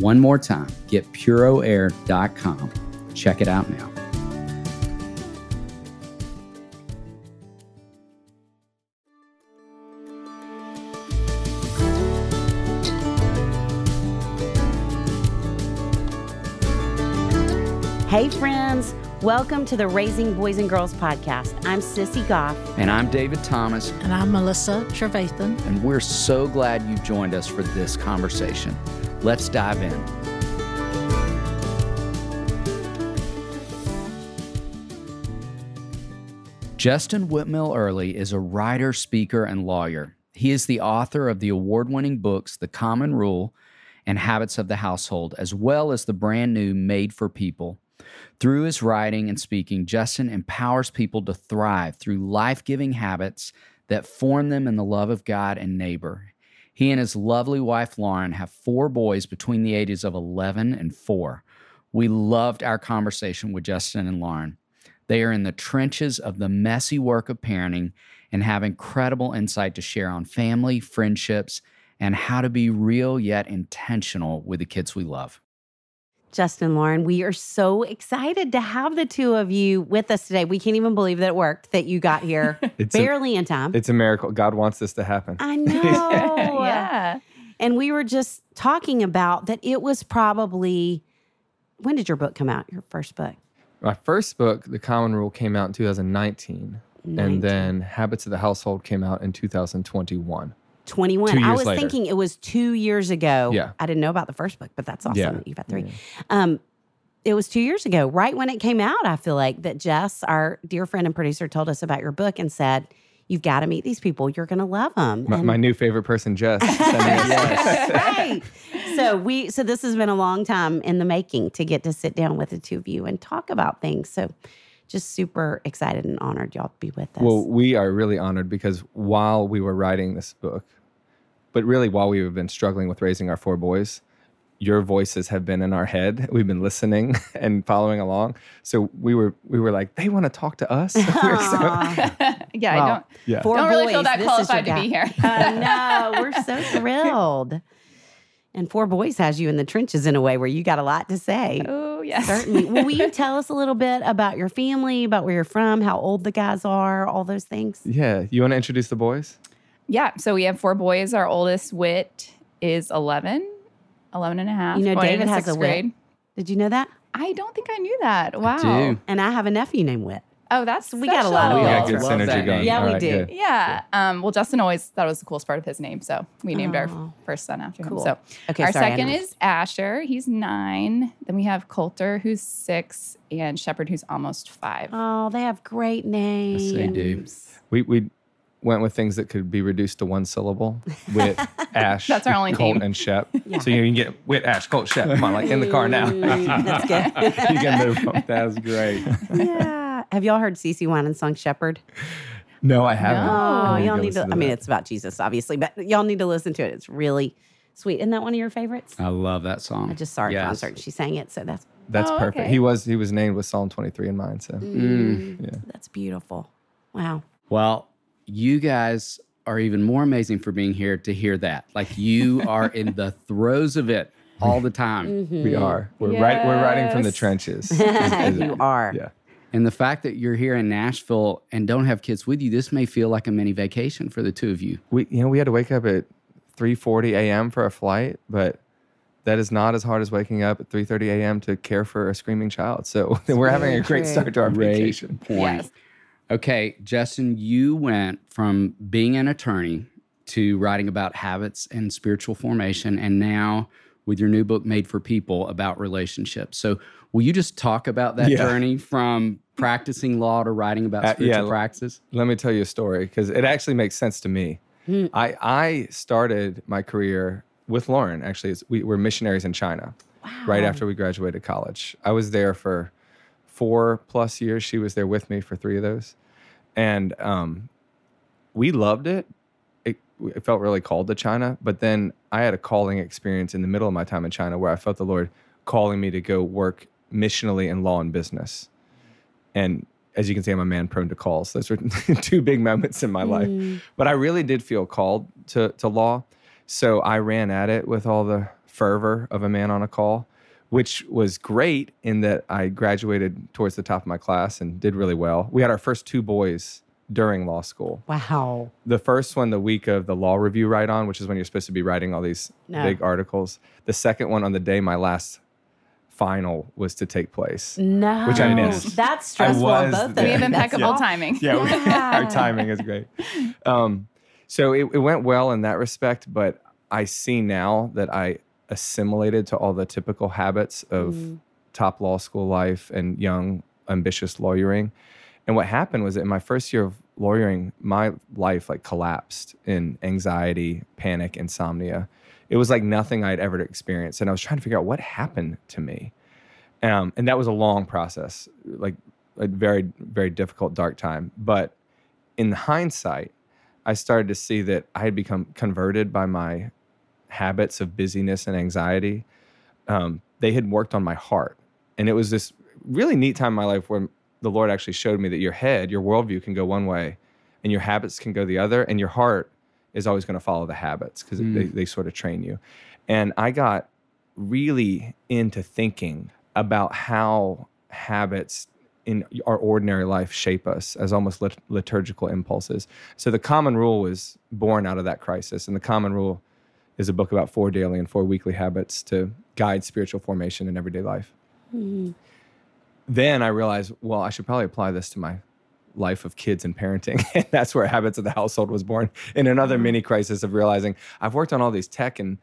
One more time, getpuroair.com. Check it out now. Hey, friends. Welcome to the Raising Boys and Girls podcast. I'm Sissy Goff. And I'm David Thomas, And I'm Melissa Trevathan. and we're so glad you joined us for this conversation. Let's dive in. Justin Whitmel Earley is a writer, speaker, and lawyer. He is the author of the award winning books The Common Rule and Habits of the Household, as well as the brand new Made for People. Through his writing and speaking, Justin empowers people to thrive through life giving habits that form them in the love of God and neighbor. He and his lovely wife, Lauren, have four boys between the ages of 11 and 4. We loved our conversation with Justin and Lauren. They are in the trenches of the messy work of parenting and have incredible insight to share on family, friendships, and how to be real yet intentional with the kids we love. Justin Lauren, we are so excited to have the two of you with us today. We can't even believe that it worked, that you got here It's a- barely in time. It's a miracle. God wants this to happen. I know. yeah. And we were just talking about that it was probably, when did your book come out? Your first book? My first book, The Common Rule, came out in 2019. 19. And then Habits of the Household came out in 2021. 21. Two I was later. thinking it was two years ago. Yeah. I didn't know about the first book, but that's awesome Yeah. that you've had three. Um, it was two years ago, right when it came out, I feel like, that Jess, our dear friend and producer, told us about your book and said, You've got to meet these people. You're going to love them. My, my new favorite person, Jess. sent me a- right. So we so this has been a long time in the making to get to sit down with the two of you and talk about things. So just super excited and honored y'all to be with us. Well, we are really honored because while we were writing this book, but really while we have been struggling with raising our four boys, your voices have been in our head. We've been listening and following along. So we were we were like, they want to talk to us. We were so- yeah, Well, I don't yeah. four don't really feel that this is your qualified to guy. be here. I know. We're so thrilled. And Four Boys has you in the trenches in a way where you got a lot to say. oh yes. Certainly. Well, will you tell us a little bit about your family, about where you're from, how old the guys are, all those things? Yeah. You want to introduce the boys? Yeah. So we have four boys. Our oldest Whit is 11, 11 and a half. You know, going David has sixth a Wit. grade. Did you know that? I don't think I knew that. Wow. do. And I have a nephew named Wit. Oh, that's We got a lot of special. We got good love synergy that going. Yeah, All we right, do. good. Yeah. Um, well, Justin always thought it was the coolest part of his name, so we named Oh. our first son after Cool. him. So Okay, our sorry, I second know. is Asher. He's nine. Then we have Coulter, who's six, and Shepherd, who's almost five. Oh, they have great names. they do. We we went with things that could be reduced to one syllable. Whit, Ash, That's our only Colt, team. and Shep. So you can get Whit, Ash, Colt, Shep. Come on, like in the car now. That's good. you can move them. That's great. yeah. Have y'all heard Cece Winans song Shepherd? No, I haven't. No. Oh, I y'all need to. listen I mean, it's about Jesus, obviously, but y'all need to listen to it. It's really sweet. Isn't that one of your favorites? I love that song. I just saw her at Yes. concert. She sang it, so that's That's Oh, perfect. okay. He was he was named with Psalm 23 in mind. So mm, yeah. that's beautiful. Wow. Well, you guys are even more amazing for being here to hear that. Like you are in the throes of it all the time. Mm-hmm. We are. We're right. We're writing from the trenches. you are. Yeah. And the fact that you're here in Nashville and don't have kids with you, this may feel like a mini vacation for the two of you. We you know we had to wake up at 3:40 a.m. for a flight, but that is not as hard as waking up at 3:30 a.m. to care for a screaming child. So we're having a great true. start to our Great vacation. point. Yes. Okay, Justin, you went from being an attorney to writing about habits and spiritual formation, and now with your new book, Made for People, about relationships. So, will you just talk about that Yeah. journey from practicing law to writing about Uh, yeah, spiritual practices? Let me tell you a story because it actually makes sense to me. I I started my career with Lauren. Actually, we were missionaries in China right after we graduated college. I was there for four plus years. She was there with me for three of those, and um, we loved it. It, it felt really called to China, but then I had a calling experience in the middle of my time in China where I felt the Lord calling me to go work missionally in law and business. And as you can see, I'm a man prone to calls. Those were two big moments in my life. But I really did feel called to, to law. So I ran at it with all the fervor of a man on a call, which was great in that I graduated towards the top of my class and did really well. We had our first two boys during law school. Wow. The first one, the week of the law review write on, which is when you're supposed to be writing all these No. big articles. The second one on the day my last final was to take place. No. Which I missed. That's stressful on was both of there. We have impeccable awesome. timing. Yeah, we- Yeah. our timing is great. Um, so it, it went well in that respect, but I see now that I assimilated to all the typical habits of top law school life and young, ambitious lawyering. And what happened was that in my first year of lawyering, my life like collapsed in anxiety, panic, insomnia. It was like nothing I'd ever experienced. And I was trying to figure out what happened to me. Um, and that was a long process, like a very, very difficult, dark time. But in hindsight, I started to see that I had become converted by my habits of busyness and anxiety. Um, they had worked on my heart. And it was this really neat time in my life where the Lord actually showed me that your head, your worldview can go one way and your habits can go the other, and your heart is always going to follow the habits because they, they sort of train you. And I got really into thinking about how habits in our ordinary life shape us as almost lit- liturgical impulses. So the common rule was born out of that crisis. And the common rule is a book about four daily and four weekly habits to guide spiritual formation in everyday life. Then I realized, well, I should probably apply this to my life of kids and parenting. and that's where Habits of the Household was born in another mini crisis of realizing I've worked on all these tech and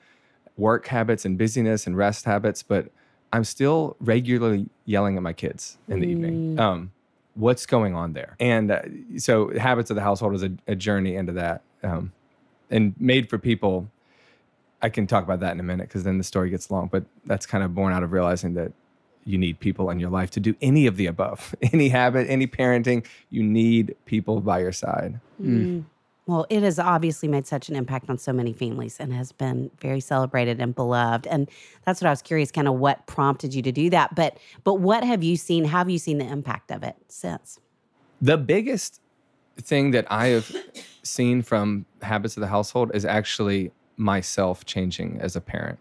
work habits and busyness and rest habits, but I'm still regularly yelling at my kids in the evening. Um, what's going on there? And uh, so, Habits of the Household is a, a journey into that. Um, and made for people, I can talk about that in a minute because then the story gets long, but that's kind of born out of realizing that you need people in your life to do any of the above, any habit, any parenting. You need people by your side. Mm. Well, it has obviously made such an impact on so many families and has been very celebrated and beloved. And that's what I was curious, kind of what prompted you to do that. But but what have you seen? How have you seen the impact of it since? The biggest thing that I have seen from habits of the household is actually myself changing as a parent.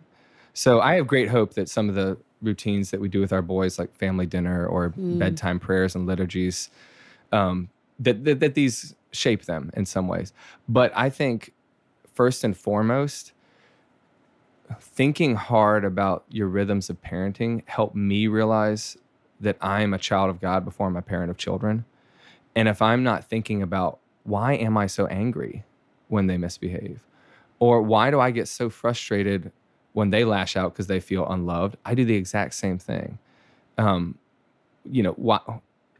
So I have great hope that some of the routines that we do with our boys, like family dinner or bedtime prayers and liturgies, um, that, that that these shape them in some ways. But I think first and foremost, thinking hard about your rhythms of parenting helped me realize that I'm a child of God before I'm a parent of children. And if I'm not thinking about why am I so angry when they misbehave? Or why do I get so frustrated when they lash out because they feel unloved? I do the exact same thing. Um, you know, why,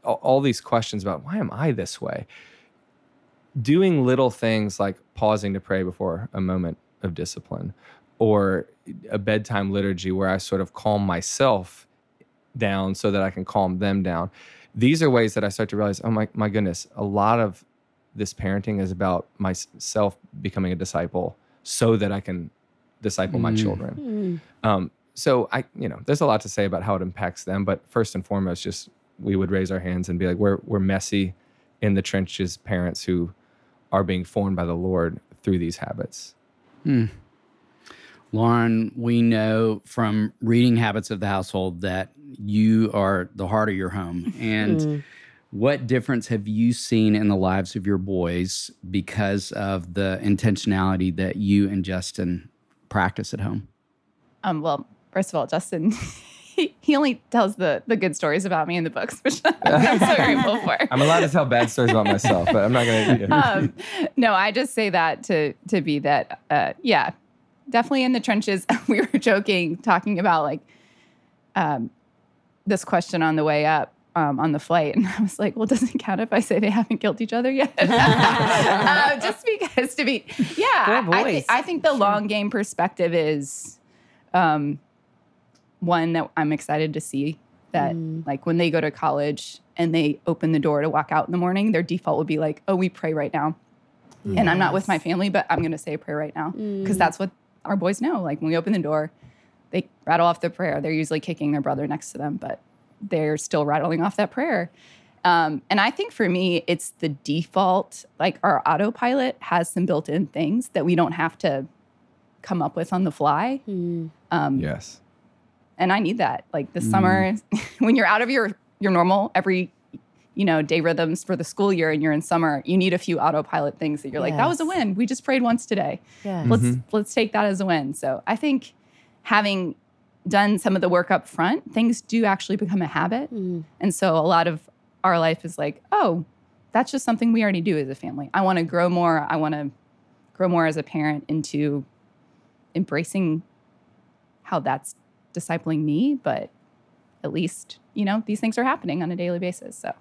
all, these questions about why am I this way? Doing little things like pausing to pray before a moment of discipline or a bedtime liturgy where I sort of calm myself down so that I can calm them down. These are ways that I start to realize, oh my, my goodness, a lot of this parenting is about myself becoming a disciple so that I can disciple my mm. children. Mm. Um, so I, you know, there's a lot to say about how it impacts them, but first and foremost, just we would raise our hands and be like, we're we're messy in the trenches parents who are being formed by the Lord through these habits. Hmm. Lauren, we know from reading Habits of the Household that you are the heart of your home. And mm. What difference have you seen in the lives of your boys because of the intentionality that you and Justin practice at home? Um, well, first of all, Justin, he, he only tells the the good stories about me in the books, which I'm so grateful for. I'm allowed to tell bad stories about myself, but I'm not going to. um, no, I just say that to to be that. Uh, yeah, definitely in the trenches. we were joking, talking about like um, this question on the way up um, on the flight, and I was like, "Well, doesn't it count if I say they haven't killed each other yet?" uh, just because to be, yeah, I, thi- boys. I think the long game perspective is um, one that I'm excited to see. That like when they go to college and they open the door to walk out in the morning, their default would be like, "Oh, we pray right now." and I'm not with my family, but I'm going to say a prayer right now because that's what our boys know. Like when we open the door, they rattle off the prayer. They're usually kicking their brother next to them, but they're still rattling off that prayer. Um, and I think for me, it's the default. Like our autopilot has some built-in things that we don't have to come up with on the fly. Um, Yes. and I need that. Like the summer, when you're out of your your normal every you know day rhythms for the school year, and you're in summer, you need a few autopilot things that you're like, that was a win. We just prayed once today. Yes. Let's let's take that as a win. So I think having done some of the work up front, things do actually become a habit, hmm. and so a lot of our life is like, oh, that's just something we already do as a family. I want to grow more. I want to grow more as a parent into embracing how that's discipling me, but at least, you know, these things are happening on a daily basis. So,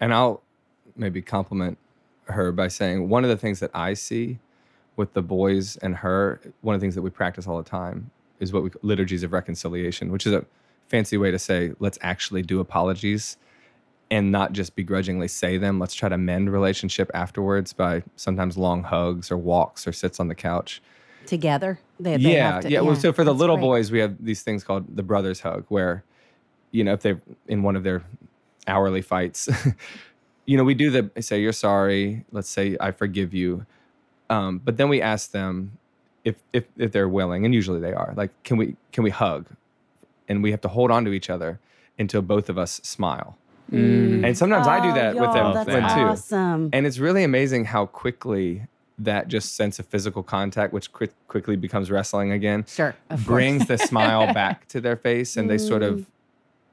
And I'll maybe compliment her by saying one of the things that I see with the boys and her, one of the things that we practice all the time is what we call liturgies of reconciliation, which is a fancy way to say let's actually do apologies and not just begrudgingly say them. Let's try to mend relationship afterwards by sometimes long hugs or walks or sits on the couch. Together. They, they yeah, have to- yeah. Well, so for the little great. boys, we have these things called the brothers hug, where, you know, if they're in one of their hourly fights, you know, we do the say you're sorry. Let's say I forgive you, um, but then we ask them if if if they're willing, and usually they are. Like, can we can we hug? And we have to hold on to each other until both of us smile. And sometimes I do Oh, that with them That's when too. awesome. And it's really amazing how quickly that just sense of physical contact, which quick, quickly becomes wrestling again, Sure. Brings the smile back to their face, and they sort Mm. of,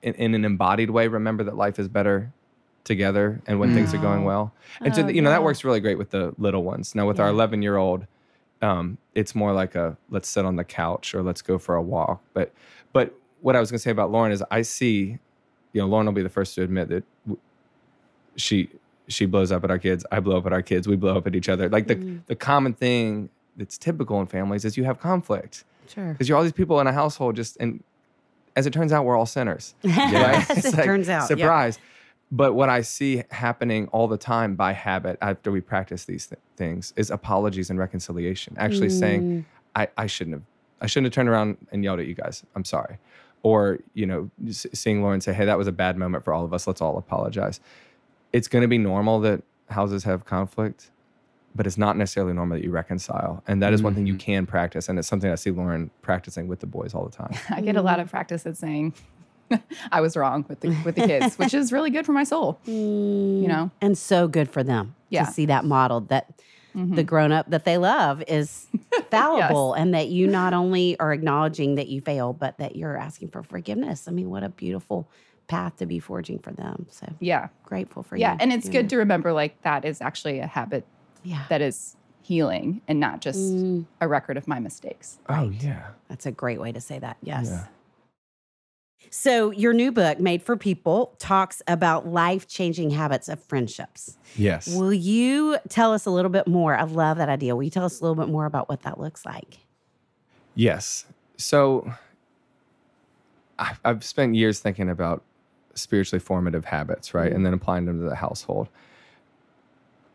in, in an embodied way, remember that life is better together and when things are going well. And so, Oh, you know, that works really great with the little ones. Now, with our 11 year old, um, it's more like a let's sit on the couch or let's go for a walk. But, but what I was going to say about Lauren is I see, you know, Lauren will be the first to admit that w- she she blows up at our kids. I blow up at our kids. We blow up at each other. Like the Mm-hmm. the common thing that's typical in families is you have conflict Sure. because you're all these people in a household. Just and as it turns out, we're all sinners. Yes, It's it like, turns out. yeah. Surprise. But what I see happening all the time by habit after we practice these th- things is apologies and reconciliation. Actually Mm. saying, I, I shouldn't have, I shouldn't have turned around and yelled at you guys. I'm sorry. Or, you know, seeing Lauren say, hey, that was a bad moment for all of us. Let's all apologize. It's going to be normal that houses have conflict, but it's not necessarily normal that you reconcile. And that is one thing you can practice. And it's something I see Lauren practicing with the boys all the time. I get a lot of practice at saying I was wrong with the with the kids, which is really good for my soul. You know, and so good for them Yeah. to see that modeled that the grown up that they love is fallible and that you not only are acknowledging that you fail but that you're asking for forgiveness i mean what a beautiful path to be forging for them so yeah, grateful for you yeah, and it's doing good to remember like that is actually a habit yeah that is healing and not just Mm. a record of my mistakes. Oh, yeah. that's a great way to say that yes Yeah. So your new book made for people talks about life-changing habits of friendships Yes. will you tell us a little bit more i love that idea will you tell us a little bit more about what that looks like Yes. So I've spent years thinking about spiritually formative habits, right? Mm-hmm. And then applying them to the household.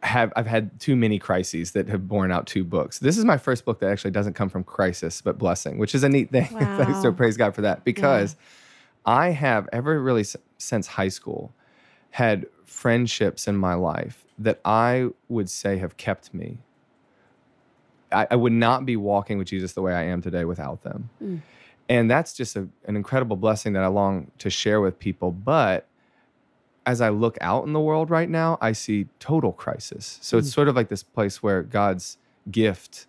Have I've had too many crises that have borne out two books. This is my first book that actually doesn't come from crisis but blessing, which is a neat thing. Wow. so praise God for that because I have ever really since high school had friendships in my life that I would say have kept me. I, I would not be walking with Jesus the way I am today without them. Mm. And that's just a, an incredible blessing that I long to share with people. But as I look out in the world right now, I see total crisis. So it's Mm. sort of like this place where God's gift,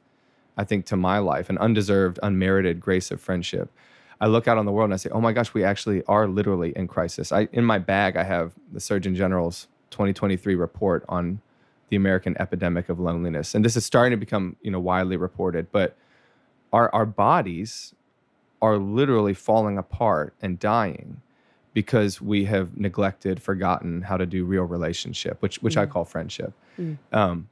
I think, to my life, an undeserved, unmerited grace of friendship. I look out on the world and I say, oh my gosh, we actually are literally in crisis. I, in my bag, I have the Surgeon General's 2023 report on the American epidemic of loneliness. And this is starting to become, you know, widely reported, but our, our bodies are literally falling apart and dying because we have neglected, forgotten how to do real relationship, which which I Mm. call friendship. Mm. Um,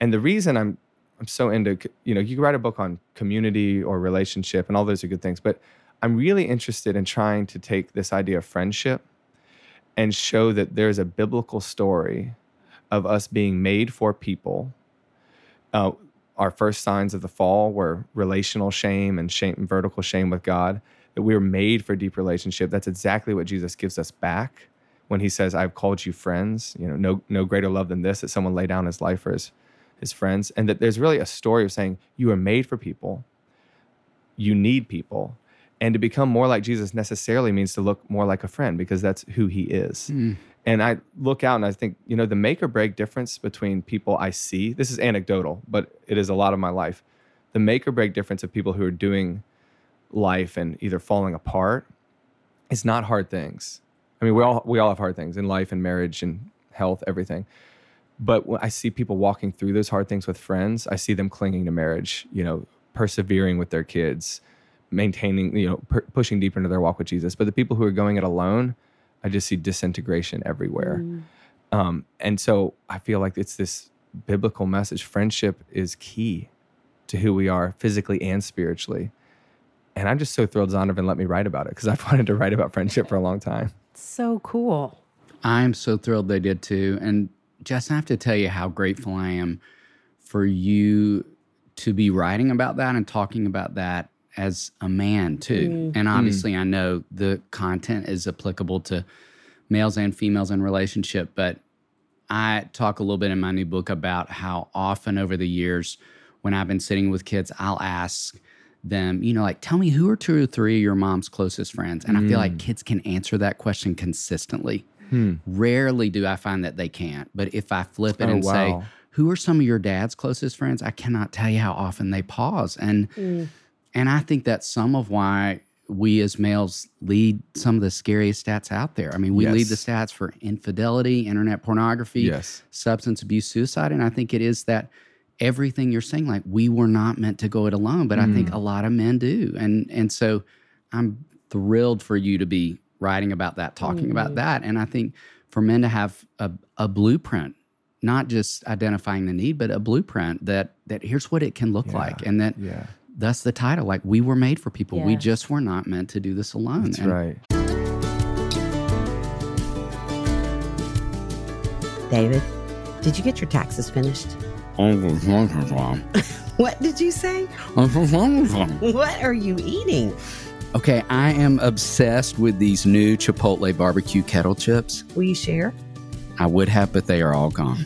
and the reason I'm I'm so into, you know, you can write a book on community or relationship, and all those are good things, but I'm really interested in trying to take this idea of friendship and show that there's a biblical story of us being made for people. Uh, our first signs of the fall were relational shame and shame, vertical shame with God. That we were made for deep relationship. That's exactly what Jesus gives us back when He says, "I've called you friends." You know, no no greater love than this that someone lay down His life for His His friends. And that there's really a story of saying you are made for people. You need people, and to become more like Jesus necessarily means to look more like a friend because that's who He is. Mm. And I look out and I think, you know, the make or break difference between people I see, this is anecdotal, but it is a lot of my life. The make or break difference of people who are doing life and either falling apart is not hard things. I mean, we all we all have hard things in life and marriage and health, everything. But when I see people walking through those hard things with friends, I see them clinging to marriage, you know, persevering with their kids, maintaining, you know, per- pushing deeper into their walk with Jesus. But the people who are going it alone, I just see disintegration everywhere. Mm. Um, and so I feel like it's this biblical message. Friendship is key to who we are physically and spiritually. And I'm just so thrilled Zondervan let me write about it because I've wanted to write about friendship for a long time. So cool. I'm so thrilled they did too. And Justin, I have to tell you how grateful I am for you to be writing about that and talking about that as a man too. Mm. And mm. obviously, I know the content is applicable to males and females in relationship, but I talk a little bit in my new book about how often over the years, when I've been sitting with kids, I'll ask them, you know, like, tell me who are two or three of your mom's closest friends? And I feel like mm. kids can answer that question consistently. Hmm. Rarely do I find that they can't. But if I flip it Oh, and say, who are some of your dad's closest friends? I cannot tell you how often they pause. And and I think that's some of why we as males lead some of the scariest stats out there. I mean, we lead the stats for infidelity, internet pornography, Yes. substance abuse, suicide. And I think it is that everything you're saying, like we were not meant to go it alone, but I think Mm. a lot of men do. And and so I'm thrilled for you to be writing about that, talking Mm. about that. And I think for men to have a, a blueprint, not just identifying the need, but a blueprint that that here's what it can look like. And that Yeah, that's the title. Like we were made for people. We just were not meant to do this alone. that's And right. David, did you get your taxes finished? What did you say? What are you eating? Okay, I am obsessed with these new Chipotle barbecue kettle chips. Will you share? I would have, but they are all gone.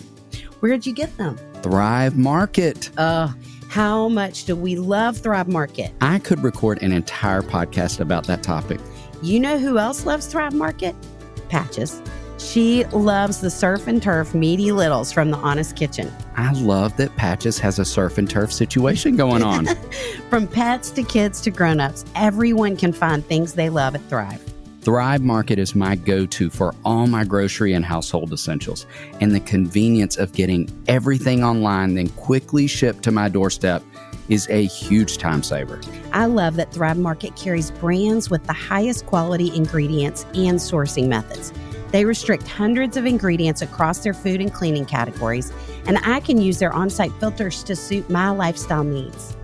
Where'd you get them? Thrive Market. Uh, how much do we love Thrive Market? I could record an entire podcast about that topic. You know who else loves Thrive Market? Patches. She loves the surf and turf meaty littles from the Honest Kitchen. I love that Patches has a surf and turf situation going on. From pets to kids to grown-ups, everyone can find things they love at Thrive. Thrive Market is my go to for all my grocery and household essentials, and the convenience of getting everything online, then quickly shipped to my doorstep is a huge time saver. I love that Thrive Market carries brands with the highest quality ingredients and sourcing methods. They restrict hundreds of ingredients across their food and cleaning categories, and I can use their on site filters to suit my lifestyle needs.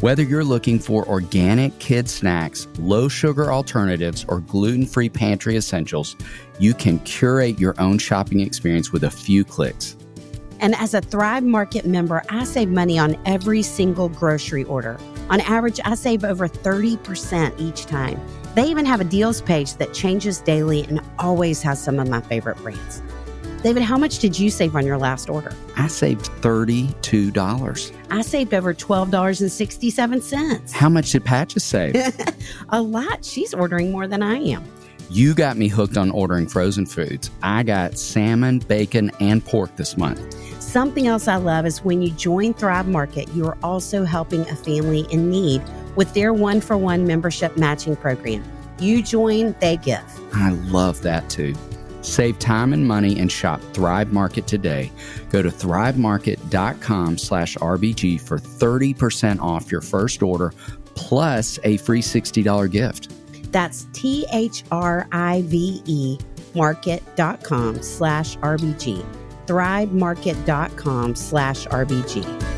Whether you're looking for organic kid snacks, low sugar alternatives, or gluten free pantry essentials, you can curate your own shopping experience with a few clicks. And as a Thrive Market member, I save money on every single grocery order. On average, I save over 30% each time. They even have a deals page that changes daily and always has some of my favorite brands. David, how much did you save on your last order? I saved $32. I saved over $12.67. How much did Patches save? a lot. She's ordering more than I am. you got me hooked on ordering frozen foods. I got salmon, bacon, and pork this month. Something else I love is when you join Thrive Market, you are also helping a family in need with their one for one membership matching program. You join, they give. I love that too. Save time and money and shop Thrive Market today. Go to thrivemarket.com slash RBG for 30% off your first order plus a free $60 gift. That's T H R I V E market.com slash RBG. Thrivemarket.com slash RBG.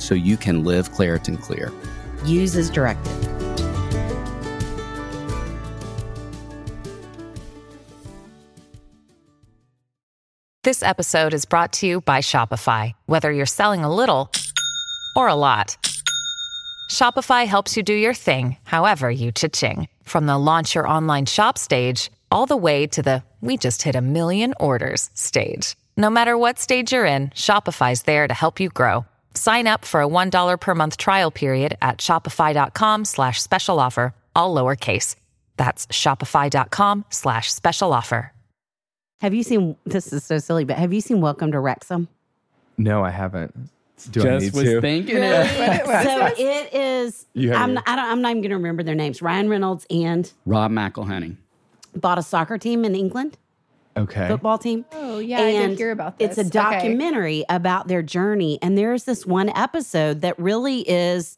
so you can live Claritin Clear. Use as directed. This episode is brought to you by Shopify. Whether you're selling a little or a lot, Shopify helps you do your thing, however you cha-ching. From the launch your online shop stage, all the way to the we just hit a million orders stage. No matter what stage you're in, Shopify's there to help you grow. Sign up for a $1 per month trial period at shopify.com slash special offer, all lowercase. That's shopify.com slash special offer. Have you seen this is so silly, but have you seen Welcome to Wrexham? No, I haven't. Do I need to? thinking it. so it is You have I'm, your- I don't, I'm not even going to remember their names. Ryan Reynolds and Rob McElhenney. bought a soccer team in England, Okay. football team. Oh, yeah, I did hear about this. It's a this. Okay. documentary about their journey, and there's this one episode that really is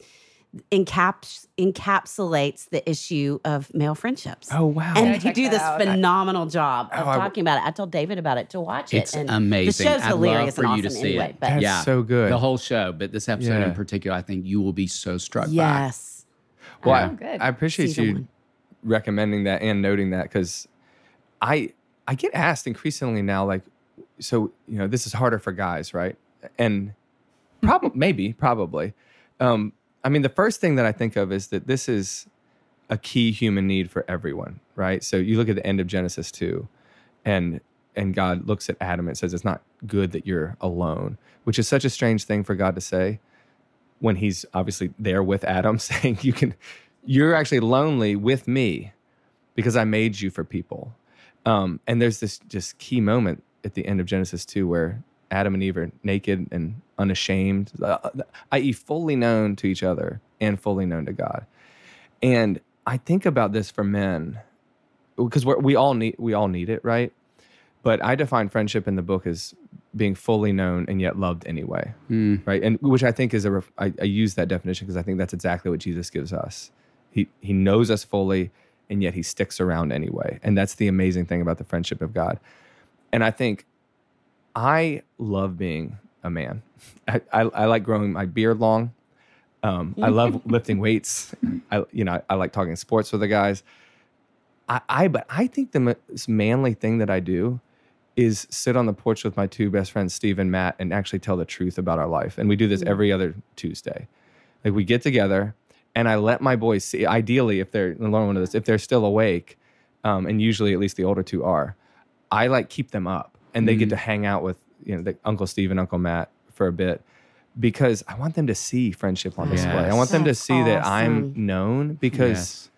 encaps encapsulates the issue of male friendships. Oh wow. and Gotta you do this out. phenomenal job of Oh, I- talking about it. I told David about it to watch it. It's amazing. The show's I'd hilarious love for and you awesome to see anyway. it. But That's yeah, so good. The whole show, but this episode Yeah. in particular, I think you will be so struck by. yes, Well, Oh, I- I appreciate Season you one. recommending that and noting that because I I get asked increasingly now, like, so you know, this is harder for guys, right? And probably maybe probably. Um, I mean, the first thing that I think of is that this is a key human need for everyone, right? So you look at the end of Genesis two, and and God looks at Adam and says, "It's not good that you're alone," which is such a strange thing for God to say when He's obviously there with Adam, saying, "You can, you're actually lonely with me because I made you for people." Um, and there's this just key moment at the end of Genesis two where Adam and Eve are naked and unashamed, uh, i.e., fully known to each other and fully known to God. And I think about this for men because we're, we all need we all need it, right? But I define friendship in the book as being fully known and yet loved anyway, Mm. right? And which I think is a I use that definition because I think that's exactly what Jesus gives us. He he knows us fully and yet he sticks around anyway, and that's the amazing thing about the friendship of God. And I think I love being a man. I, I, I like growing my beard long. Um, I love lifting weights. I, you know, I, I like talking sports with the guys. I, I, but I think the most manly thing that I do is sit on the porch with my two best friends, Steve and Matt, and actually tell the truth about our life. And we do this every other Tuesday. Like we get together, and I let my boys see. Ideally, if they're Lauren one of this, if they're still awake, um, and usually at least the older two are, I like keep them up, and they get to hang out with you know the, Uncle Steve and Uncle Matt for a bit because I want them to see friendship on display. I want them to That's see that I'm known because Yes.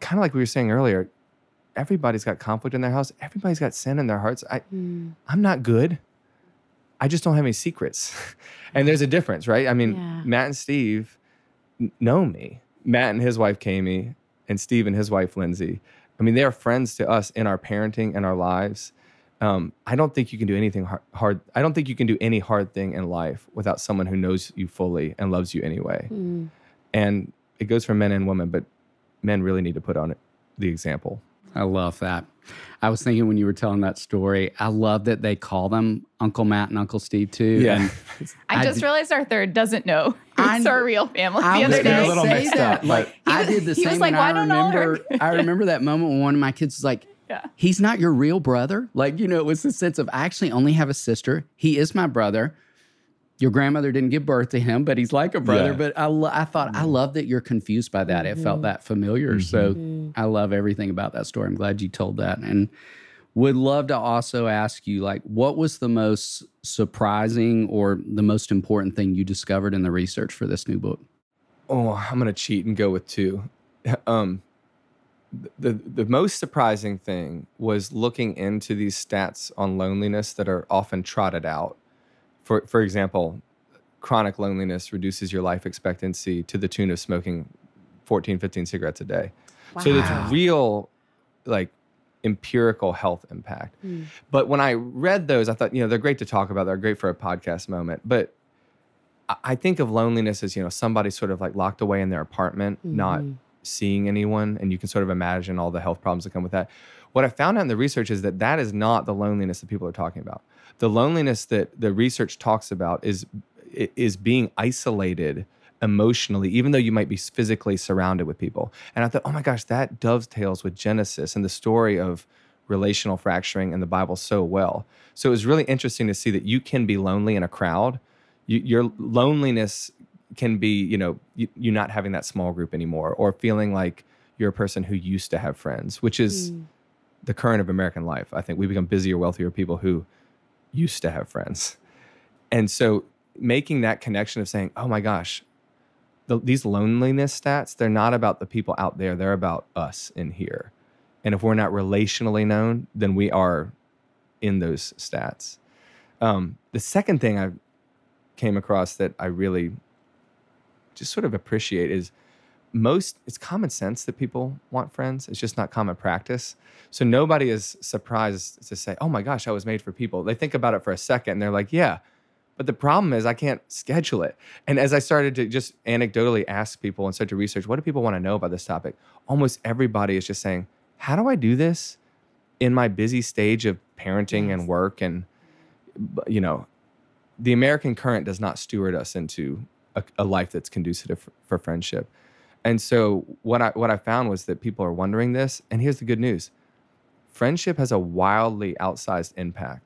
kind of like we were saying earlier, everybody's got conflict in their house. Everybody's got sin in their hearts. I, Mm. I'm not good. I just don't have any secrets. and there's a difference, right? I mean, Yeah. Matt and Steve n- know me. Matt and his wife, Kami, and Steve and his wife, Lindsay. I mean, they are friends to us in our parenting and our lives. Um, I don't think you can do anything har- hard. I don't think you can do any hard thing in life without someone who knows you fully and loves you anyway. Mm. And it goes for men and women, but men really need to put on the example. I love that. I was thinking when you were telling that story, I love that they call them Uncle Matt and Uncle Steve too. Yeah. And I, I just d- realized our third doesn't know it's our real family I the was other gonna day. a little mixed that. up, Like but- I He did the he same. was like, and I I don't know her." remember. I remember that moment when one of my kids was like, Yeah. "He's not your real brother." Like you know, it was the sense of I actually only have a sister. He is my brother. Your grandmother didn't give birth to him, but he's like a brother. Yeah. But I, lo- I thought I mm-hmm. love that you're confused by that. It felt mm-hmm. that familiar. So mm-hmm. I love everything about that story. I'm glad you told that, and would love to also ask you like, what was the most surprising or the most important thing you discovered in the research for this new book? Oh, I'm gonna cheat and go with two. Um, the the most surprising thing was looking into these stats on loneliness that are often trotted out. For for example, chronic loneliness reduces your life expectancy to the tune of smoking 14, 15 cigarettes a day. So Wow. it's real, like empirical health impact. Mm. But when I read those, I thought, you know, they're great to talk about. They're great for a podcast moment. But I- think of loneliness as, you know, somebody sort of like locked away in their apartment, not Mhm. seeing anyone. And you can sort of imagine all the health problems that come with that. What I found out in the research is that that is not the loneliness that people are talking about. The loneliness that the research talks about is is being isolated emotionally, even though you might be physically surrounded with people. And I thought, oh my gosh, that dovetails with Genesis and the story of relational fracturing in the Bible so well. So it was really interesting to see that you can be lonely in a crowd. You, your loneliness can be, you know, you, you not having that small group anymore, or feeling like you're a person who used to have friends, which is hmm. the current of American life. I think we become busier, wealthier people who used to have friends. And so making that connection of saying, oh my gosh, the, these loneliness stats, they're not about the people out there, they're about us in here. And if we're not relationally known, then we are in those stats. Um, the second thing I came across that I really just sort of appreciate is most it's common sense that people want friends. It's just not common practice. So nobody is surprised to say oh my gosh i was made for people. They think about it for a second and they're like yeah. But the problem is i can't schedule it. And as i started to just anecdotally ask people and start to research what do people want to know about this topic? Almost everybody is just saying how do i do this in my busy stage of parenting and work? And you know the american current does not steward us into a, a life that's conducive for, for friendship and so what I what I found was that people are wondering this, and here's the good news: friendship has a wildly outsized impact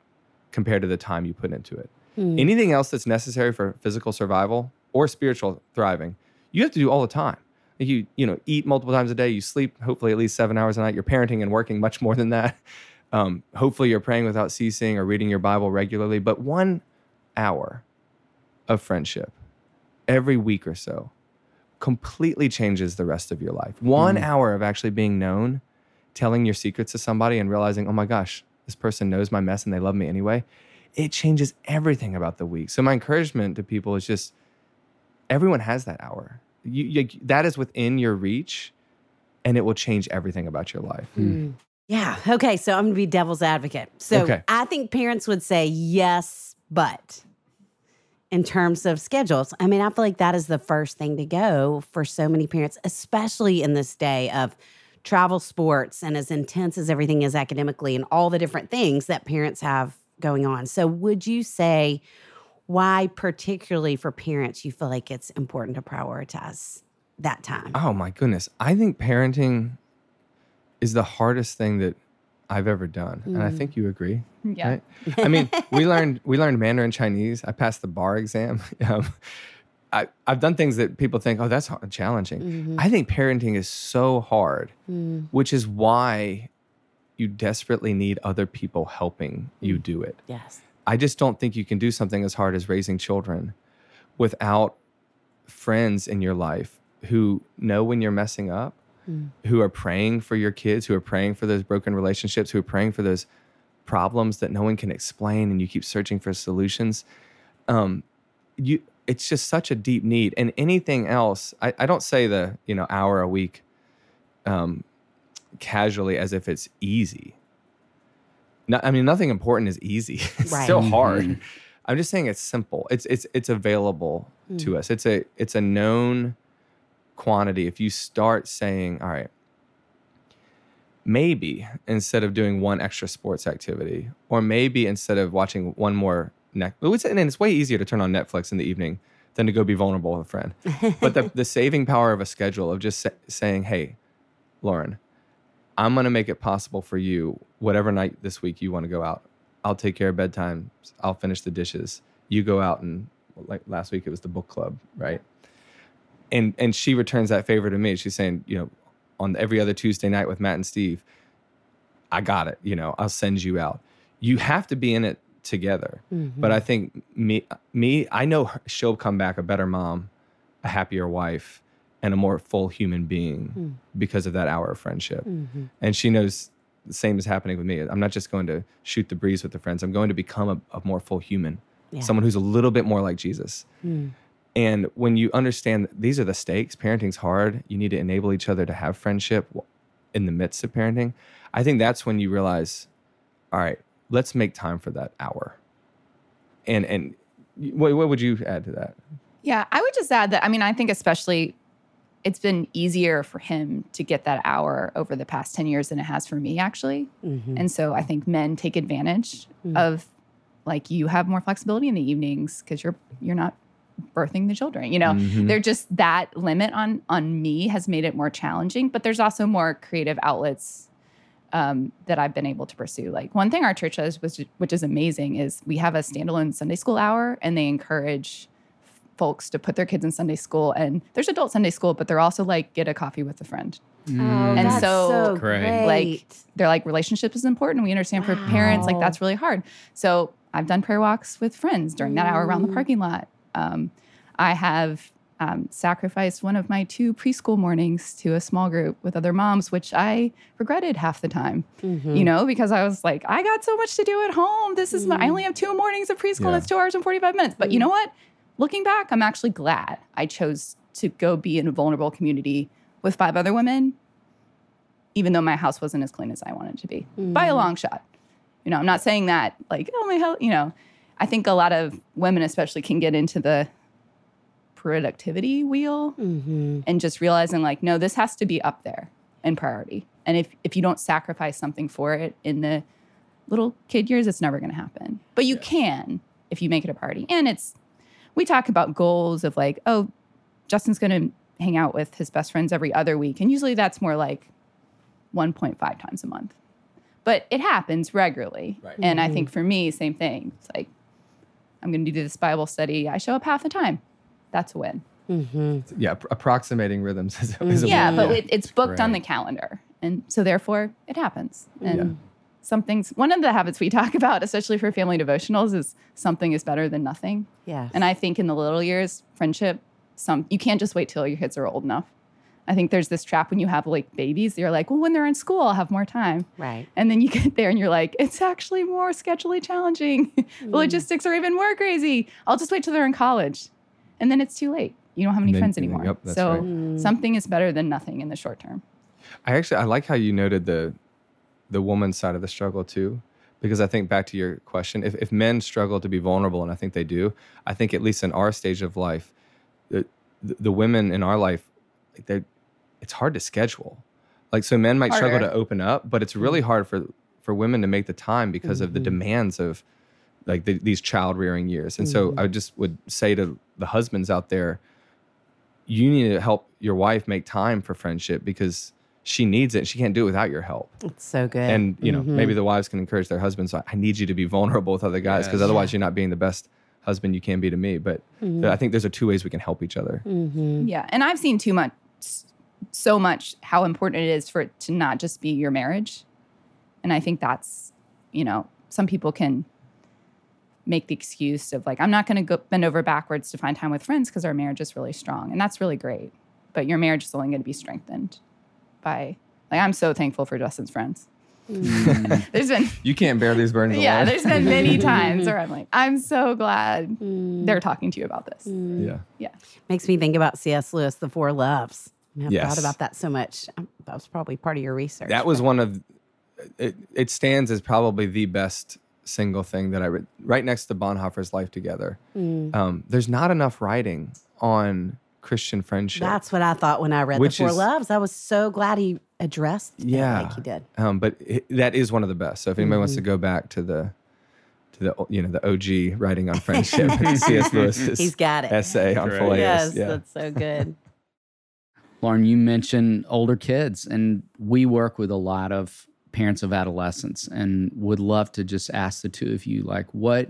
compared to the time you put into it. Hmm. Anything else that's necessary for physical survival or spiritual thriving, you have to do all the time. You you know eat multiple times a day. You sleep hopefully at least seven hours a night. You're parenting and working much more than that. Um, hopefully you're praying without ceasing or reading your Bible regularly. But one hour of friendship every week or so completely changes the rest of your life. One hour of actually being known, telling your secrets to somebody and realizing, oh my gosh, this person knows my mess and they love me anyway, it changes everything about the week. So my encouragement to people is just everyone has that hour. You, you, that is within your reach and it will change everything about your life. Mm. Yeah. Okay. So I'm going to be devil's advocate. So Okay. I think parents would say yes, but in terms of schedules, I mean, I feel like that is the first thing to go for so many parents, especially in this day of travel sports and as intense as everything is academically and all the different things that parents have going on. So, would you say why, particularly for parents, you feel like it's important to prioritize that time? Oh my goodness. I think parenting is the hardest thing that I've ever done. And I Mm. think you agree. Yeah. Right? I mean, we learned we learned Mandarin Chinese. I passed the bar exam. Um, I, I've done things that people think, oh, that's hard, challenging. Mhm. I think parenting is so hard, Mm, which is why you desperately need other people helping you do it. yes. I just don't think you can do something as hard as raising children without friends in your life who know when you're messing up, Mm. who are praying for your kids, who are praying for those broken relationships, who are praying for those problems that no one can explain and you keep searching for solutions. Um, you it's just such a deep need. And anything else, I, I don't say the, you know, hour a week um, casually as if it's easy. No, I mean, nothing important is easy. it's Right. still hard. Mhm. I'm just saying it's simple. It's it's it's available to us. It's a it's a known quantity. If you start saying, all right, maybe instead of doing one extra sports activity, or maybe instead of watching one more neck, it's, and it's way easier to turn on Netflix in the evening than to go be vulnerable with a friend. But the, the saving power of a schedule of just sa- saying, hey, Lauren, I'm going to make it possible for you, whatever night this week you want to go out. I'll take care of bedtime. I'll finish the dishes. You go out and like last week it was the book club, right? And and she returns that favor to me. She's saying, you know, on every other Tuesday night with Matt and Steve, I got it. You know, I'll send you out. You have to be in it together. But I think me me I know her- she'll come back a better mom, a happier wife, and a more full human being because of that hour of friendship. Mm-hmm. And she knows the same is happening with me. I'm not just going to shoot the breeze with the friends. I'm going to become a, a more full human, Yeah. someone who's a little bit more like Jesus. Mm. And when you understand that these are the stakes, parenting's hard. You need to enable each other to have friendship in the midst of parenting. I think that's when you realize, all right, let's make time for that hour. And and what, what would you add to that? Yeah, I would just add that I mean, I think especially it's been easier for him to get that hour over the past 10 years than it has for me actually. Mhm. And so I think men take advantage Mm. of like you have more flexibility in the evenings because you're you're not birthing the children. You know, Mhm. they're just that limit on on me has made it more challenging. But there's also more creative outlets um, that I've been able to pursue. Like one thing our church does, which which is amazing, is we have a standalone Sunday school hour, and they encourage folks to put their kids in Sunday school. And there's adult Sunday school, but they're also like get a coffee with a friend. Oh, And that's so, Great. great. like they're like relationship is important. We understand for parents like that's really hard. So I've done prayer walks with friends during that hour around the Mm. parking lot. Um, I have um, sacrificed one of my two preschool mornings to a small group with other moms, which I regretted half the time. Mhm. You know, because I was like, I got so much to do at home. This is my. I Mm. only have two mornings of preschool. Yeah. That's two hours and forty five minutes. But you Mm. know what? Looking back, I'm actually glad I chose to go be in a vulnerable community with five other women even though my house wasn't as clean as I wanted it to be by a Mm. long shot. You know, I'm not saying that like, oh my hell, you know, I think a lot of women especially can get into the productivity wheel Mhm. and just realizing like, no, this has to be up there in priority. And if if you don't sacrifice something for it in the little kid years, it's never gonna happen. But you can if you make it a priority. And it's we talk about goals of like, oh, Justin's gonna hang out with his best friends every other week. And usually that's more like 1.5 times a month. But it happens regularly. Right. And I think for me, same thing. It's like, I'm going to do this Bible study. I show up half the time. That's a win. Mhm. Yeah, approximating rhythms is, is a Yeah, win. but it, it's booked on the calendar. And so therefore it happens. And Yeah. something's one of the habits we talk about, especially for family devotionals, is something is better than nothing. Yeah, And I think in the little years, friendship, some you can't just wait till your kids are old enough. I think there's this trap when you have like babies, you're like, well, when they're in school, I'll have more time. right. And then you get there and you're like, it's actually more schedulally challenging. the logistics are even more crazy. I'll just wait till they're in college. And then it's too late. You don't have any Then- friends anymore. yep, so right. Mm. something is better than nothing in the short term. I actually I like how you noted the the woman's side of the struggle too, because I think back to your question, if if men struggle to be vulnerable, and I think they do, I think at least in our stage of life, the the, the women in our life, like they, it's hard to schedule. Like so, men might struggle to open up, but it's really hard for for women to make the time because of the Mhm. demands of like the, these child rearing years. And so I just would say to the husbands out there, you need to help your wife make time for friendship because she needs it. She can't do it without your help. It's so good. And you know, Mhm. maybe the wives can encourage their husbands. I need you to be vulnerable with other guys because Yes. otherwise you're not being the best husband you can be to me. But I think those are two ways we can help each other. Yeah. And I've seen too much, so much how important it is for it to not just be your marriage. And I think that's, you know, some people can make the excuse of like, I'm not going to bend over backwards to find time with friends because our marriage is really strong. And that's really great. But your marriage is only going to be strengthened by, like, I'm so thankful for Justin's friends. Mm. there's been, You can't bear these burdens yeah, alone. there's been many times where I'm like, I'm so glad mm. they're talking to you about this. Mm. yeah. Yeah. Makes me think about C.S. Lewis, The Four Loves. I have Yes. thought about that so much. Um, That was probably part of your research. That was one of it. It stands as probably the best single thing that I read, right next to Bonhoeffer's Life Together. Mm. Um, there's not enough writing on Christian friendship. That's what I thought when I read The Four is- Loves. I was so glad he addressed it yeah, like he did. Um, but it, that is one of the best. So if anybody wants to go back to the to the you know the OG writing on friendship, C.S. Lewis's He's got it. essay on. Philia. Yes, yeah. that's so good. Lauren, you mentioned older kids, and we work with a lot of parents of adolescents and would love to just ask the two of you, like, what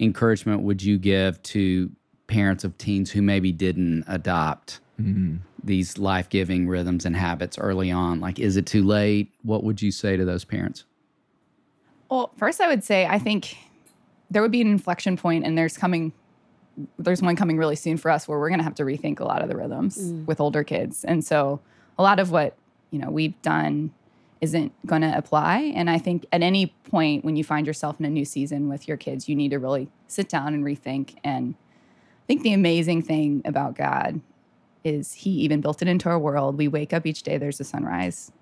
encouragement would you give to parents of teens who maybe didn't adopt mm-hmm. these life giving rhythms and habits early on? Like, is it too late? What would you say to those parents? Well, first, I would say I think there would be an inflection point, and there's coming, there's one coming really soon for us where we're going to have to rethink a lot of the rhythms mm. with older kids, and so a lot of what you know we've done isn't going to apply. And I think at any point when you find yourself in a new season with your kids, you need to really sit down and rethink. And I think the amazing thing about God is He even built it into our world. We wake up each day. There's a sunrise.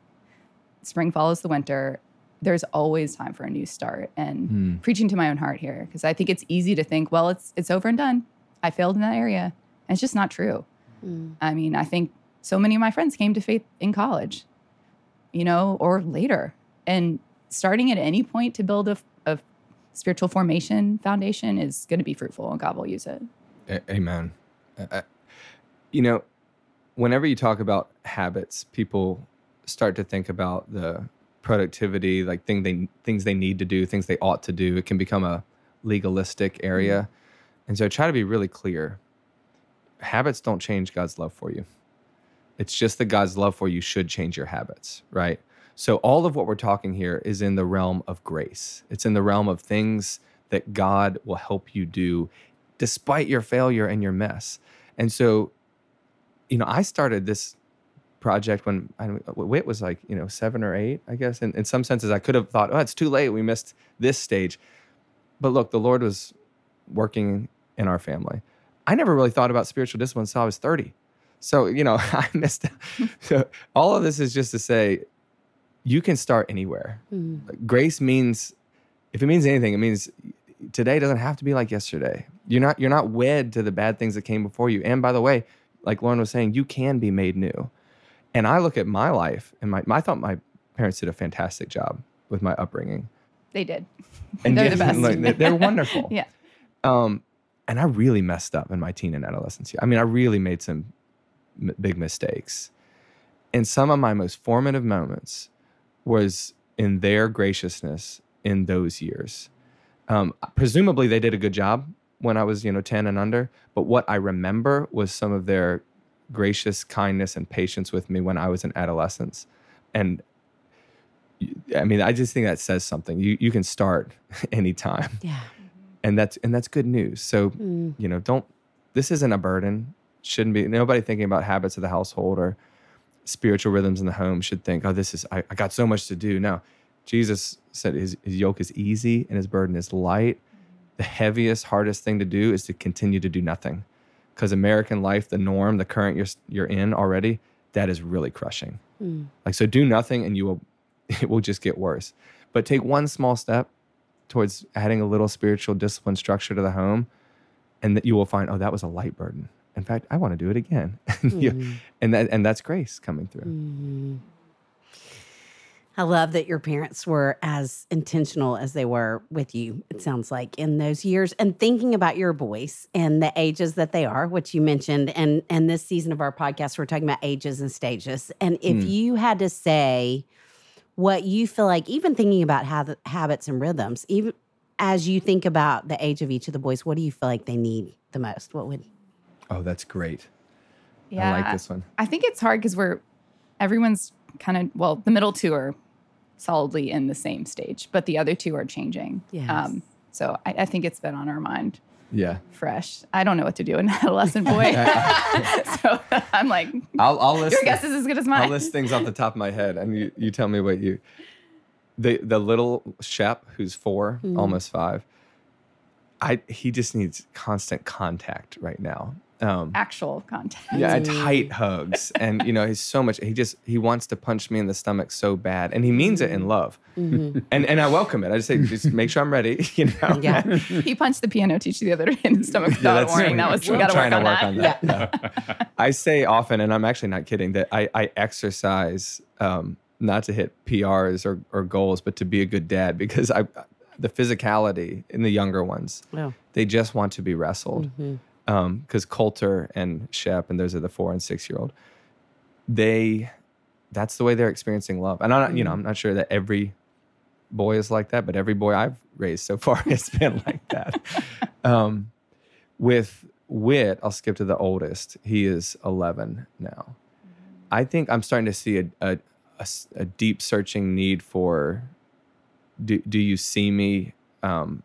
Spring follows the winter there's always time for a new start and hmm. preaching to my own heart here because I think it's easy to think, well, it's it's over and done. I failed in that area. And it's just not true. Hmm. I mean, I think so many of my friends came to faith in college, you know, or later. And starting at any point to build a, a spiritual formation foundation is going to be fruitful and God will use it. A- Amen. I- I- you know, whenever you talk about habits, people start to think about the productivity, like thing they things they need to do, things they ought to do. It can become a legalistic area, mm-hmm. and so try to be really clear. Habits don't change God's love for you. It's just that God's love for you should change your habits, right? So all of what we're talking here is in the realm of grace. It's in the realm of things that God will help you do despite your failure and your mess. And so, you know, I started this project when I, uh, Whit was like, you know, seven or eight, I guess. And in some senses, I could have thought, oh, it's too late. We missed this stage. But look, the Lord was working in our family. I never really thought about spiritual discipline until I was 30. So, you know, I missed so all of this is just to say you can start anywhere. Mm. Grace means if it means anything, it means today doesn't have to be like yesterday. You're not you're not wed to the bad things that came before you. And by the way, like Lauren was saying, you can be made new. And I look at my life and my I thought my parents did a fantastic job with my upbringing. They did. And They're the best. like, they- they're wonderful. yeah. Um, and I really messed up in my teen and adolescence. I mean, I really made some m- big mistakes. And some of my most formative moments was in their graciousness in those years. Um, presumably, they did a good job when I was, you know, 10 and under. But what I remember was some of their gracious kindness and patience with me when I was in adolescence. And I mean, I just think that says something. You you can start anytime Yeah. and that's and that's good news. So Mm. you know, don't this isn't a burden. Shouldn't be nobody thinking about habits of the household or spiritual rhythms in the home should think, oh, this is I, I got so much to do. No, Jesus said his, his yoke is easy and his burden is light. The heaviest, hardest thing to do is to continue to do nothing, because American life, the norm, the current you're you're in already, that is really crushing. Mm. Like so, do nothing and you will it will just get worse. But take one small step towards adding a little spiritual discipline structure to the home, and that you will find, oh, that was a light burden. In fact, I want to do it again, and, you- mm. and that and that's grace coming through. Mm-hmm. I love that your parents were as intentional as they were with you, it sounds like, in those years. And thinking about your boys and the ages that they are, which you mentioned, and and this season of our podcast, we're talking about ages and stages. And if Mm. you had to say what you feel like, even thinking about hab- habits and rhythms, even as you think about the age of each of the boys, what do you feel like they need the most? What would Oh, that's great. Yeah, I like this one. I think it's hard because we're everyone's kind of well, the middle two are solidly in the same stage, but the other two are changing. Um, so I, I think it's been on our mind Yeah. fresh. I don't know what to do in adolescent boy, so I'm like, I'll, I'll list your the- guess is as good as mine. I'll list things off the top of my head, and you, you tell me what you. The the little Shep, who's 4 Mm-hmm. almost five. I he just needs constant contact right now. Um, Actual content. yeah, and tight hugs, and you know he's so much. He just he wants to punch me in the stomach so bad, and he means it in love, and and I welcome it. I just say, just make sure I'm ready. You know. Yeah. he punched the piano teacher the other day in the stomach without a that's- warning. That was we got to trying work on that. that. I say often, and I'm actually not kidding, that I, I exercise um, not to hit PRs or, or goals, but to be a good dad because I the physicality in the younger ones, Oh. they just want to be wrestled. Because Coulter and Shep, and those are the four and six year old, they that's the way they're experiencing love. And I'm not, you know, I'm not sure that every boy is like that, but every boy I've raised so far has been like that. Um, with Whit, I'll skip to the oldest. He is 11 now. I think I'm starting to see a a deep searching need for do, do you see me? Um,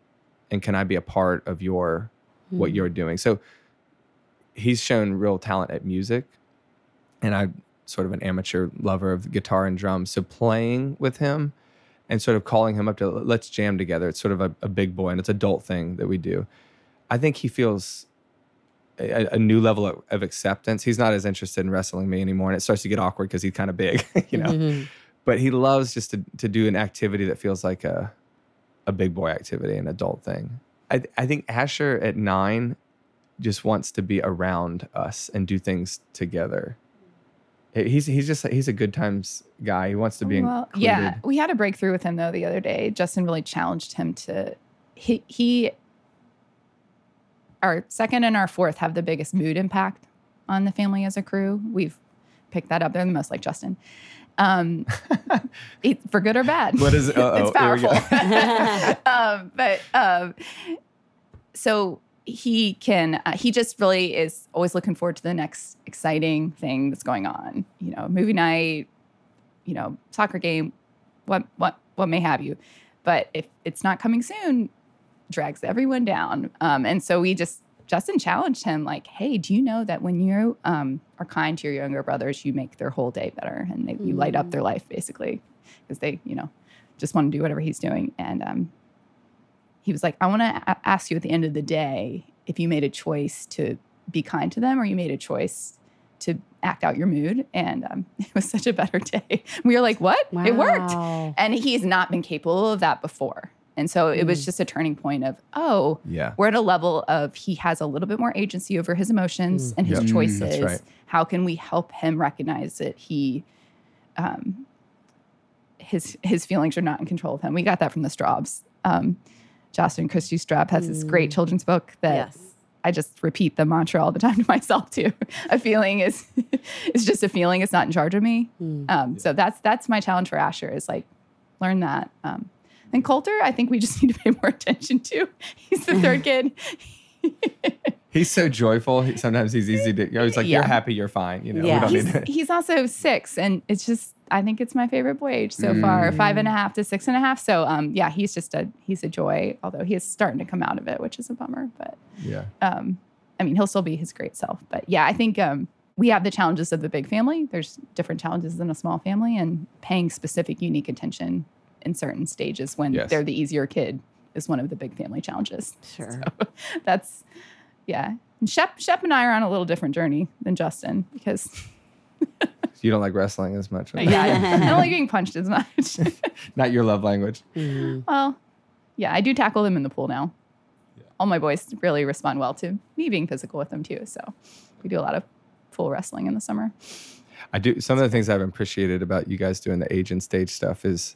and can I be a part of your what you're doing? So he's shown real talent at music, and I'm sort of an amateur lover of guitar and drums. So playing with him and sort of calling him up to let's jam together. It's sort of a, a big boy and it's adult thing that we do. I think he feels a, a new level of, of acceptance. He's not as interested in wrestling me anymore, and it starts to get awkward because he's kind of big, you know. Mhm. But he loves just to to do an activity that feels like a a big boy activity, an adult thing. I I think Asher at nine just wants to be around us and do things together. He's he's just he's a good times guy. He wants to be Well, included. yeah, we had a breakthrough with him though the other day. Justin really challenged him to he he our second and our fourth have the biggest mood impact on the family as a crew. We've picked that up. They're the most like Justin. Um, it- for good or bad. What is it? It's here we go. powerful. um, but um, so he can uh, he just really is always looking forward to the next exciting thing that's going on you know movie night you know soccer game what what what may have you but if it's not coming soon drags everyone down um, and so we just justin challenged him like hey do you know that when you um, are kind to your younger brothers you make their whole day better and they, you light up their life basically because they you know just want to do whatever he's doing and um, he was like, I want to a- ask you at the end of the day if you made a choice to be kind to them or you made a choice to act out your mood. And um, it was such a better day. We were like, what? It worked. And he's not been capable of that before. And so it was just a turning point of, oh, Yeah. we're at a level of he has a little bit more agency over his emotions and his Yep. Mm, choices. that's right. How can we help him recognize that he, um, his his feelings are not in control of him? We got that from the Straubs. Um, Justin Christie Straub has this great children's book that Yes. I just repeat the mantra all the time to myself too. a feeling is is just a feeling. It's not in charge of me. Um, so that's that's my challenge for Asher is like learn that. Um, and Coulter, I think we just need to pay more attention to. He's the third kid. He's so joyful. He, sometimes he's easy to. He's like, Yeah. "You're happy, you're fine." You know, Yeah. we don't he's, he's also six, and it's just I think it's my favorite boy age so far, five and a half to six and a half. So um, yeah, he's just a he's a joy. Although he is starting to come out of it, which is a bummer. But Yeah. um, I mean, he'll still be his great self. But yeah, I think um, we have the challenges of the big family. There's different challenges in a small family, and paying specific, unique attention in certain stages when Yes. they're the easier kid is one of the big family challenges. Sure. So that's yeah. And Shep, Shep and I are on a little different journey than Justin because You don't like wrestling as much. yeah, I don't like being punched as much. Not your love language. Mhm. well, yeah, I do tackle them in the pool now. All my boys really respond well to me being physical with them too. So we do a lot of pool wrestling in the summer. I do. Some of the things I've appreciated about you guys doing the age and stage stuff is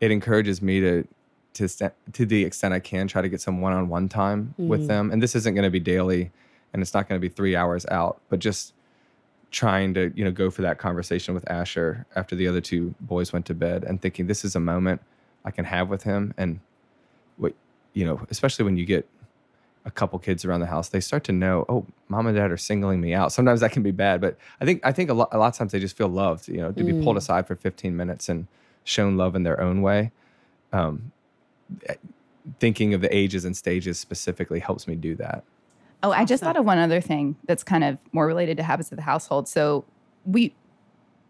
it encourages me to to st- to the extent I can try to get some one-on-one time with mm-hmm. them. And this isn't going to be daily, and it's not going to be three hours out, but just trying to you know go for that conversation with Asher after the other two boys went to bed, and thinking this is a moment I can have with him, and what you know, especially when you get a couple kids around the house, they start to know, oh, mom and dad are singling me out. Sometimes that can be bad, but I think I think a lot, a lot of times they just feel loved, you know, to be pulled mm. aside for 15 minutes and shown love in their own way. Um, thinking of the ages and stages specifically helps me do that. Oh, I just thought of one other thing that's kind of more related to habits of the household. So we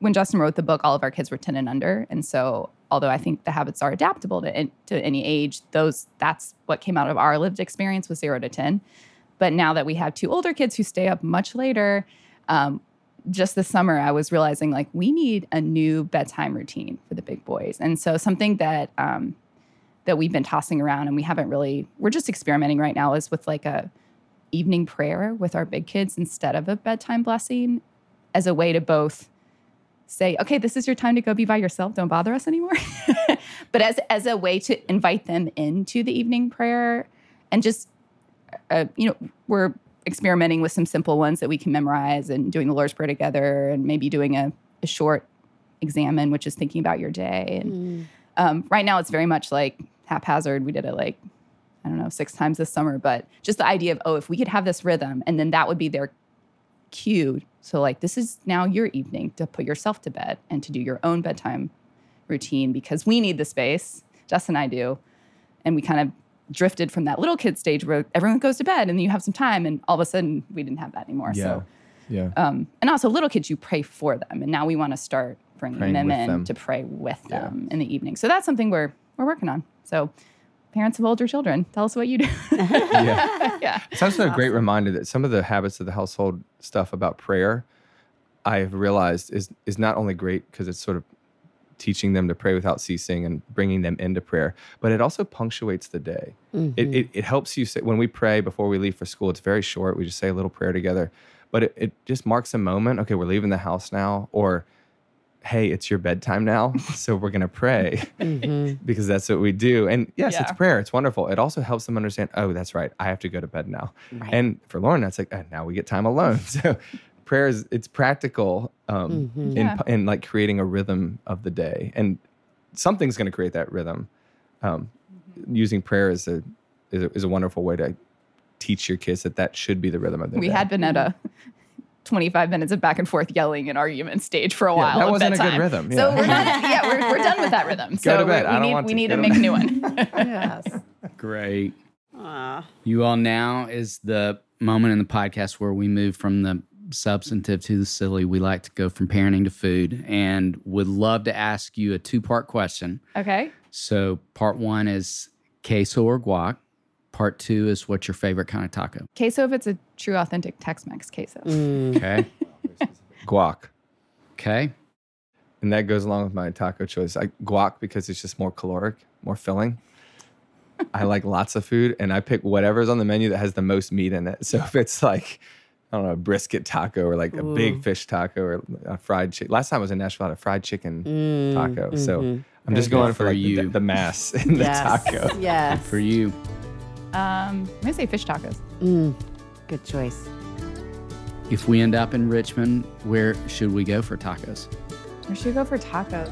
when Justin wrote the book, all of our kids were 10 and under. And so although I think the habits are adaptable to, to any age, those that's what came out of our lived experience was zero to 10. But now that we have two older kids who stay up much later, um, just this summer, I was realizing like we need a new bedtime routine for the big boys. And so something that um, that we've been tossing around and we haven't really, we're just experimenting right now is with like a evening prayer with our big kids instead of a bedtime blessing as a way to both say, okay, this is your time to go be by yourself. Don't bother us anymore. but as as a way to invite them into the evening prayer and just, uh, you know, we're experimenting with some simple ones that we can memorize and doing the Lord's Prayer together and maybe doing a, a short examine, which is thinking about your day. And um, right now it's very much like haphazard. We did it like, I don't know, six times this summer, but just the idea of, oh, if we could have this rhythm and then that would be their cue. So, like, this is now your evening to put yourself to bed and to do your own bedtime routine because we need the space. Jess and I do. And we kind of drifted from that little kid stage where everyone goes to bed and then you have some time. And all of a sudden, we didn't have that anymore. So, yeah. um, and also little kids, you pray for them. And now we want to start bringing Praying them in them. to pray with Yeah. them in the evening. So that's something we're we're working on. So parents of older children, tell us what you do. yeah. yeah. It's also a great reminder that some of the habits of the household stuff about prayer, I've realized is is not only great because it's sort of teaching them to pray without ceasing and bringing them into prayer, but it also punctuates the day. It, it, it helps you say, when we pray before we leave for school, it's very short. We just say a little prayer together, but it, it just marks a moment. Okay, we're leaving the house now, or hey, it's your bedtime now, so we're gonna pray because that's what we do. And yes, it's prayer. It's wonderful. It also helps them understand. Oh, that's right. I have to go to bed now. Right. And for Lauren, that's like uh, now we get time alone. So prayer is it's practical um, in Yeah. in like creating a rhythm of the day, and something's going to create that rhythm. Um, Using prayer is a, is a is a wonderful way to teach your kids that that should be the rhythm of their We day. We had been at a 25 minutes of back and forth yelling and argument stage for a Yeah, while. that wasn't a good bedtime. rhythm, So yeah. we're not, yeah, we're, we're done with that rhythm. so to bed. we, I don't need, want we to. need Go to to make a new one. yes. Great. You all now is the moment in the podcast where we move from the substantive to the silly. We like to go from parenting to food and would love to ask you a two part question. okay. So, part one is queso or guac. Part two is what's your favorite kind of taco? Queso if it's a true authentic Tex-Mex queso. Mm. Okay. guac. okay. And that goes along with my taco choice. I guac because it's just more caloric, more filling. I like lots of food and I pick whatever's on the menu that has the most meat in it. So if it's like, I don't know, a brisket taco or like a big fish taco or a fried chicken. Last time I was in Nashville, I had a fried chicken taco. So I'm just going for for like the, you. the mass in the yes. taco. Yes. For you. Um, I'm going to say fish tacos. Mm, good choice. If we end up in Richmond, where should we go for tacos? We should we go for tacos.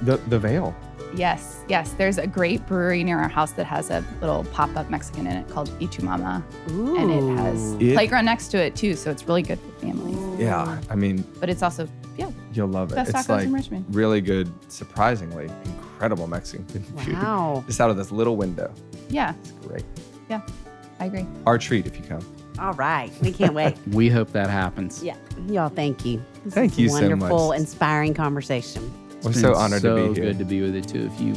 The, the veil. Yes, yes. There's a great brewery near our house that has a little pop-up Mexican in it called Ichumama. And it has It- playground next to it too, so it's really good for families. Yeah. I mean, But it's also, yeah, you'll love it. Best it's tacos like in Richmond. really good, surprisingly incredible Mexican food. Wow. Just out of this little window. yeah, It's great. yeah. I agree. Our treat if you come. All right. We can't wait. We hope that happens. yeah. Y'all, thank you. This Thank is you so much. Wonderful, inspiring conversation. We're It's so honored so to be here. good to be with the two of you.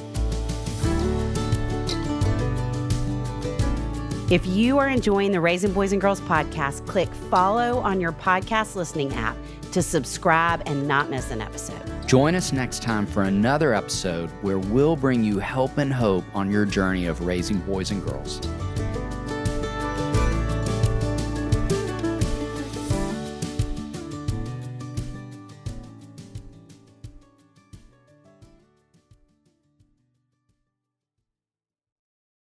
If you are enjoying the Raising Boys and Girls podcast, click follow on your podcast listening app to subscribe and not miss an episode. Join us next time for another episode where we'll bring you help and hope on your journey of raising boys and girls.